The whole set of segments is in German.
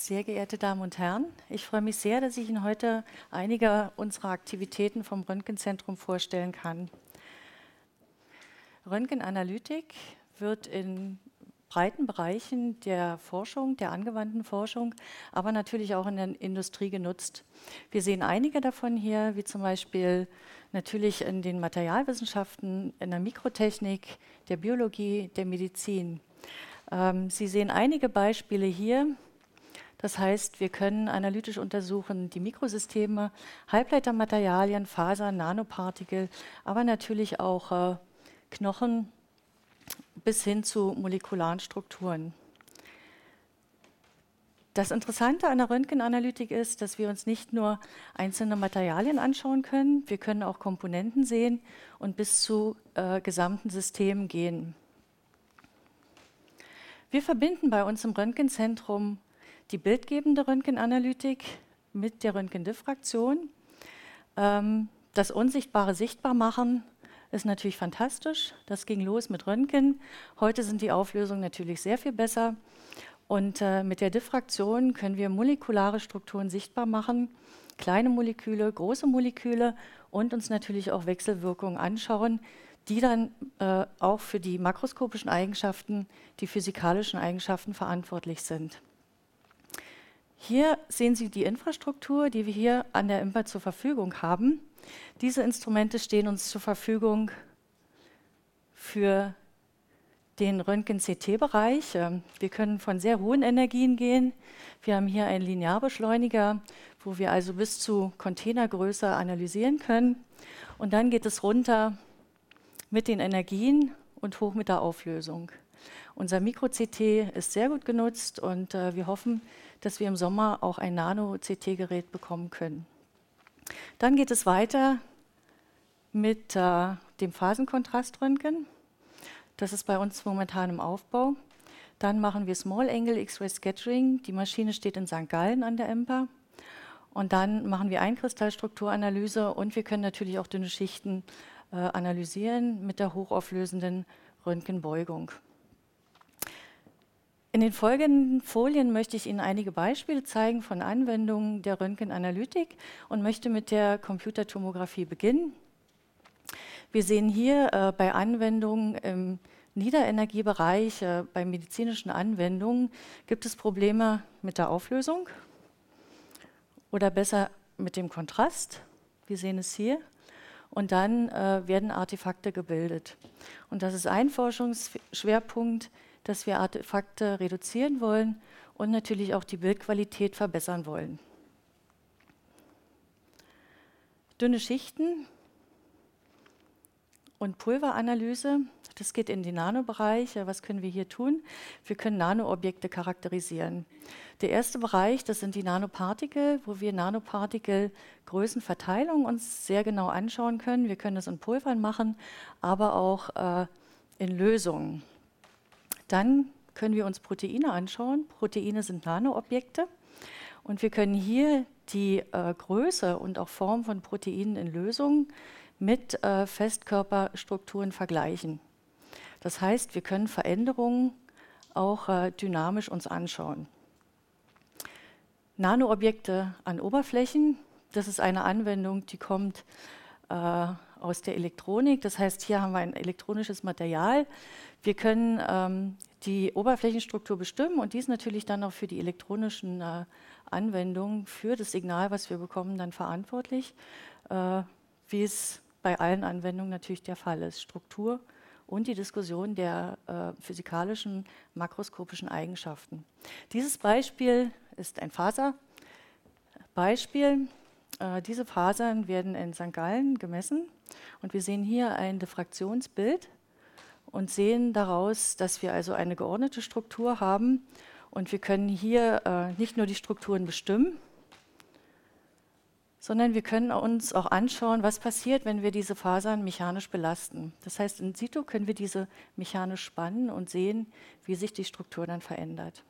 Sehr geehrte Damen und Herren, ich freue mich sehr, dass ich Ihnen heute einige unserer Aktivitäten vom Röntgenzentrum vorstellen kann. Röntgenanalytik wird in breiten Bereichen der Forschung, der angewandten Forschung, aber natürlich auch in der Industrie genutzt. Wir sehen einige davon hier, wie zum Beispiel natürlich in den Materialwissenschaften, in der Mikrotechnik, der Biologie, der Medizin. Ähm, Sie sehen einige Beispiele hier. Das heißt, wir können analytisch untersuchen die Mikrosysteme, Halbleitermaterialien, Fasern, Nanopartikel, aber natürlich auch äh, Knochen bis hin zu molekularen Strukturen. Das Interessante an der Röntgenanalytik ist, dass wir uns nicht nur einzelne Materialien anschauen können, wir können auch Komponenten sehen und bis zu äh, gesamten Systemen gehen. Wir verbinden bei uns im Röntgenzentrum die bildgebende Röntgenanalytik mit der Röntgendiffraktion. Ähm, das Unsichtbare sichtbar machen ist natürlich fantastisch. Das ging los mit Röntgen. Heute sind die Auflösungen natürlich sehr viel besser. Und äh, mit der Diffraktion können wir molekulare Strukturen sichtbar machen, kleine Moleküle, große Moleküle und uns natürlich auch Wechselwirkungen anschauen, die dann äh, auch für die makroskopischen Eigenschaften, die physikalischen Eigenschaften verantwortlich sind. Hier sehen Sie die Infrastruktur, die wir hier an der IMPA zur Verfügung haben. Diese Instrumente stehen uns zur Verfügung für den Röntgen-CT-Bereich. Ähm, wir können von sehr hohen Energien gehen. Wir haben hier einen Linearbeschleuniger, wo wir also bis zu Containergröße analysieren können. Und dann geht es runter mit den Energien und hoch mit der Auflösung. Unser Mikro-CT ist sehr gut genutzt und äh, wir hoffen, dass wir im Sommer auch ein Nano-CT-Gerät bekommen können. Dann geht es weiter mit äh, dem Phasenkontraströntgen. Das ist bei uns momentan im Aufbau. Dann machen wir Small Angle X-Ray Scattering. Die Maschine steht in St. Gallen an der EMPA. Und dann machen wir Einkristallstrukturanalyse und wir können natürlich auch dünne Schichten äh, analysieren mit der hochauflösenden Röntgenbeugung. In den folgenden Folien möchte ich Ihnen einige Beispiele zeigen von Anwendungen der Röntgenanalytik und möchte mit der Computertomographie beginnen. Wir sehen hier äh, bei Anwendungen im Niederenergiebereich, äh, bei medizinischen Anwendungen, gibt es Probleme mit der Auflösung oder besser mit dem Kontrast. Wir sehen es hier. Und dann äh, werden Artefakte gebildet. Und das ist ein Forschungsschwerpunkt, dass wir Artefakte reduzieren wollen und natürlich auch die Bildqualität verbessern wollen. Dünne Schichten und Pulveranalyse, das geht in den Nanobereich. Was können wir hier tun? Wir können Nanoobjekte charakterisieren. Der erste Bereich, das sind die Nanopartikel, wo wir Nanopartikel-Größenverteilung uns sehr genau anschauen können. Wir können das in Pulvern machen, aber auch äh, in Lösungen. Dann können wir uns Proteine anschauen. Proteine sind Nanoobjekte und wir können hier die äh, Größe und auch Form von Proteinen in Lösungen mit äh, Festkörperstrukturen vergleichen. Das heißt, wir können Veränderungen auch äh, dynamisch uns anschauen. Nanoobjekte an Oberflächen, das ist eine Anwendung, die kommt äh, aus der Elektronik. Das heißt, hier haben wir ein elektronisches Material. Wir können ähm, die Oberflächenstruktur bestimmen und dies natürlich dann auch für die elektronischen äh, Anwendungen, für das Signal, was wir bekommen, dann verantwortlich, äh, wie es bei allen Anwendungen natürlich der Fall ist. Struktur und die Diskussion der äh, physikalischen makroskopischen Eigenschaften. Dieses Beispiel ist ein Faserbeispiel. Äh, diese Fasern werden in St. Gallen gemessen und wir sehen hier ein Diffraktionsbild und sehen daraus, dass wir also eine geordnete Struktur haben und wir können hier äh, nicht nur die Strukturen bestimmen, sondern wir können uns auch anschauen, was passiert, wenn wir diese Fasern mechanisch belasten. Das heißt, in situ können wir diese mechanisch spannen und sehen, wie sich die Struktur dann verändert.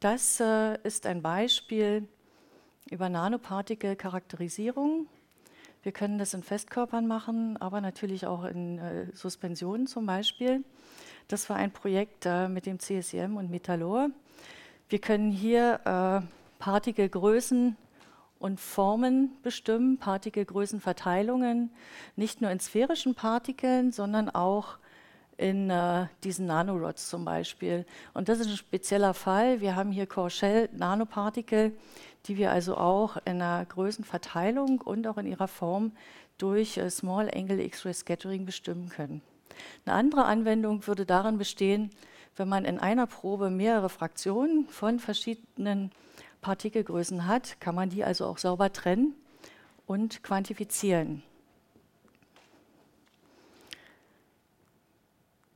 Das äh, ist ein Beispiel über Nanopartikel-Charakterisierung. Wir können das in Festkörpern machen, aber natürlich auch in äh, Suspensionen zum Beispiel. Das war ein Projekt äh, mit dem CSIM und Metallor. Wir können hier äh, Partikelgrößen und Formen bestimmen, Partikelgrößenverteilungen, nicht nur in sphärischen Partikeln, sondern auch in äh, diesen Nanorods zum Beispiel. Und das ist ein spezieller Fall. Wir haben hier Core-Shell-Nanopartikel, die wir also auch in einer Größenverteilung und auch in ihrer Form durch äh, Small Angle X-Ray Scattering bestimmen können. Eine andere Anwendung würde darin bestehen, wenn man in einer Probe mehrere Fraktionen von verschiedenen Partikelgrößen hat, kann man die also auch sauber trennen und quantifizieren.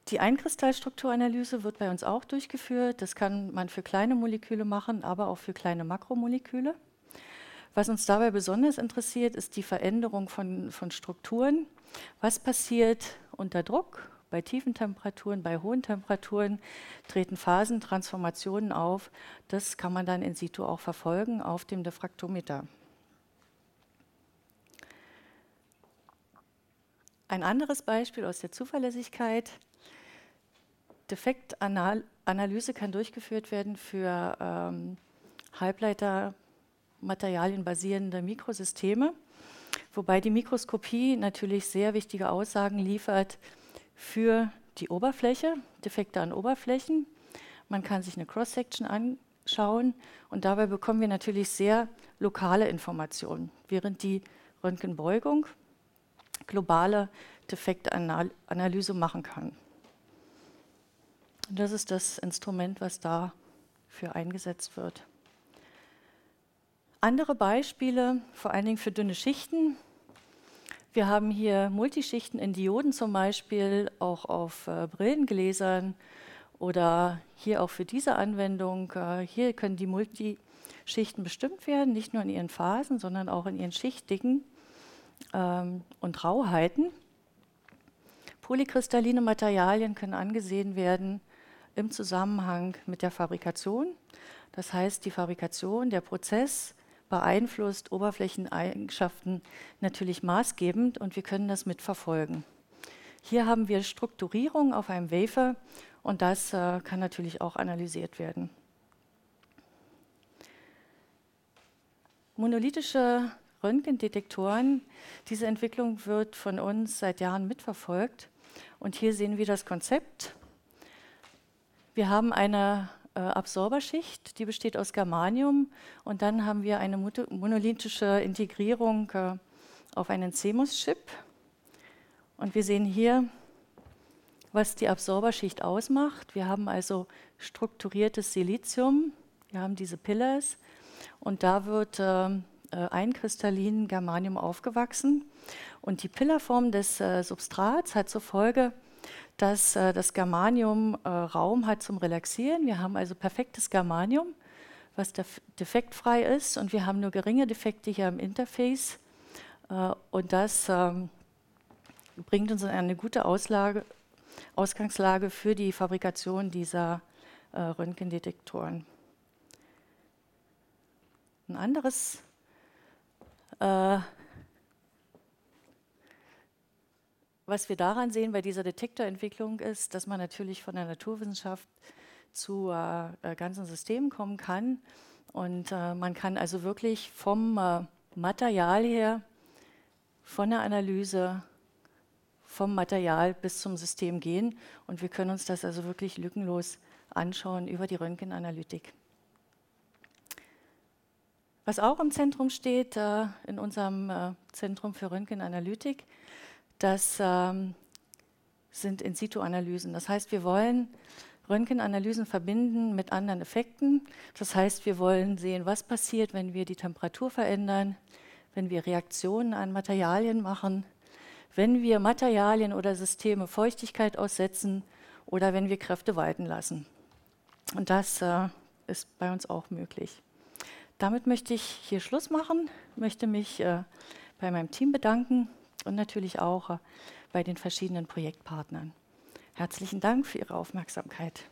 Die Einkristallstrukturanalyse wird bei uns auch durchgeführt. Das kann man für kleine Moleküle machen, aber auch für kleine Makromoleküle. Was uns dabei besonders interessiert, ist die Veränderung von, von Strukturen. Was passiert unter Druck? Bei tiefen Temperaturen, bei hohen Temperaturen treten Phasentransformationen auf. Das kann man dann in situ auch verfolgen auf dem Diffraktometer. Ein anderes Beispiel aus der Zuverlässigkeit Defektanalyse kann durchgeführt werden für ähm, Halbleitermaterialien basierende Mikrosysteme, wobei die Mikroskopie natürlich sehr wichtige Aussagen liefert für die Oberfläche, Defekte an Oberflächen. Man kann sich eine Cross-Section anschauen und dabei bekommen wir natürlich sehr lokale Informationen, während die Röntgenbeugung globale Defektanalyse machen kann. Das ist das Instrument, was dafür eingesetzt wird. Andere Beispiele, vor allen Dingen für dünne Schichten. Wir haben hier Multischichten in Dioden zum Beispiel, auch auf äh, Brillengläsern oder hier auch für diese Anwendung. Äh, hier können die Multischichten bestimmt werden, nicht nur in ihren Phasen, sondern auch in ihren Schichtdicken ähm, und Rauheiten. Polykristalline Materialien können angesehen werden im Zusammenhang mit der Fabrikation. Das heißt, die Fabrikation, der Prozess beeinflusst Oberflächeneigenschaften natürlich maßgebend und wir können das mitverfolgen. Hier haben wir Strukturierung auf einem Wafer und das äh, kann natürlich auch analysiert werden. Monolithische Röntgendetektoren, diese Entwicklung wird von uns seit Jahren mitverfolgt. Und hier sehen wir das Konzept. Wir haben eine äh, Absorberschicht, die besteht aus Germanium und dann haben wir eine monolithische Integrierung äh, auf einen CMOS-Chip. Und wir sehen hier, was die Absorberschicht ausmacht. Wir haben also strukturiertes Silizium, wir haben diese Pillars und da wird äh, äh ein Kristallin Germanium aufgewachsen. Und die Pillarform des äh, Substrats hat zur Folge, dass äh, das Germanium äh, Raum hat zum Relaxieren. Wir haben also perfektes Germanium, was def defektfrei ist und wir haben nur geringe Defekte hier am Interface. Äh, und das ähm, bringt uns in eine gute Auslage, Ausgangslage für die Fabrikation dieser äh, Röntgendetektoren. Ein anderes äh, was wir daran sehen bei dieser Detektorentwicklung ist, dass man natürlich von der Naturwissenschaft zu äh, äh, ganzen Systemen kommen kann. Und äh, man kann also wirklich vom äh, Material her, von der Analyse, vom Material bis zum System gehen. Und wir können uns das also wirklich lückenlos anschauen über die Röntgenanalytik. Was auch im Zentrum steht, äh, in unserem äh, Zentrum für Röntgenanalytik, das ähm, sind In-situ-Analysen. Das heißt, wir wollen Röntgenanalysen verbinden mit anderen Effekten. Das heißt, wir wollen sehen, was passiert, wenn wir die Temperatur verändern, wenn wir Reaktionen an Materialien machen, wenn wir Materialien oder Systeme Feuchtigkeit aussetzen oder wenn wir Kräfte walten lassen. Und das äh, ist bei uns auch möglich. Damit möchte ich hier Schluss machen, möchte mich äh, bei meinem Team bedanken und natürlich auch äh, bei den verschiedenen Projektpartnern. Herzlichen Dank für Ihre Aufmerksamkeit.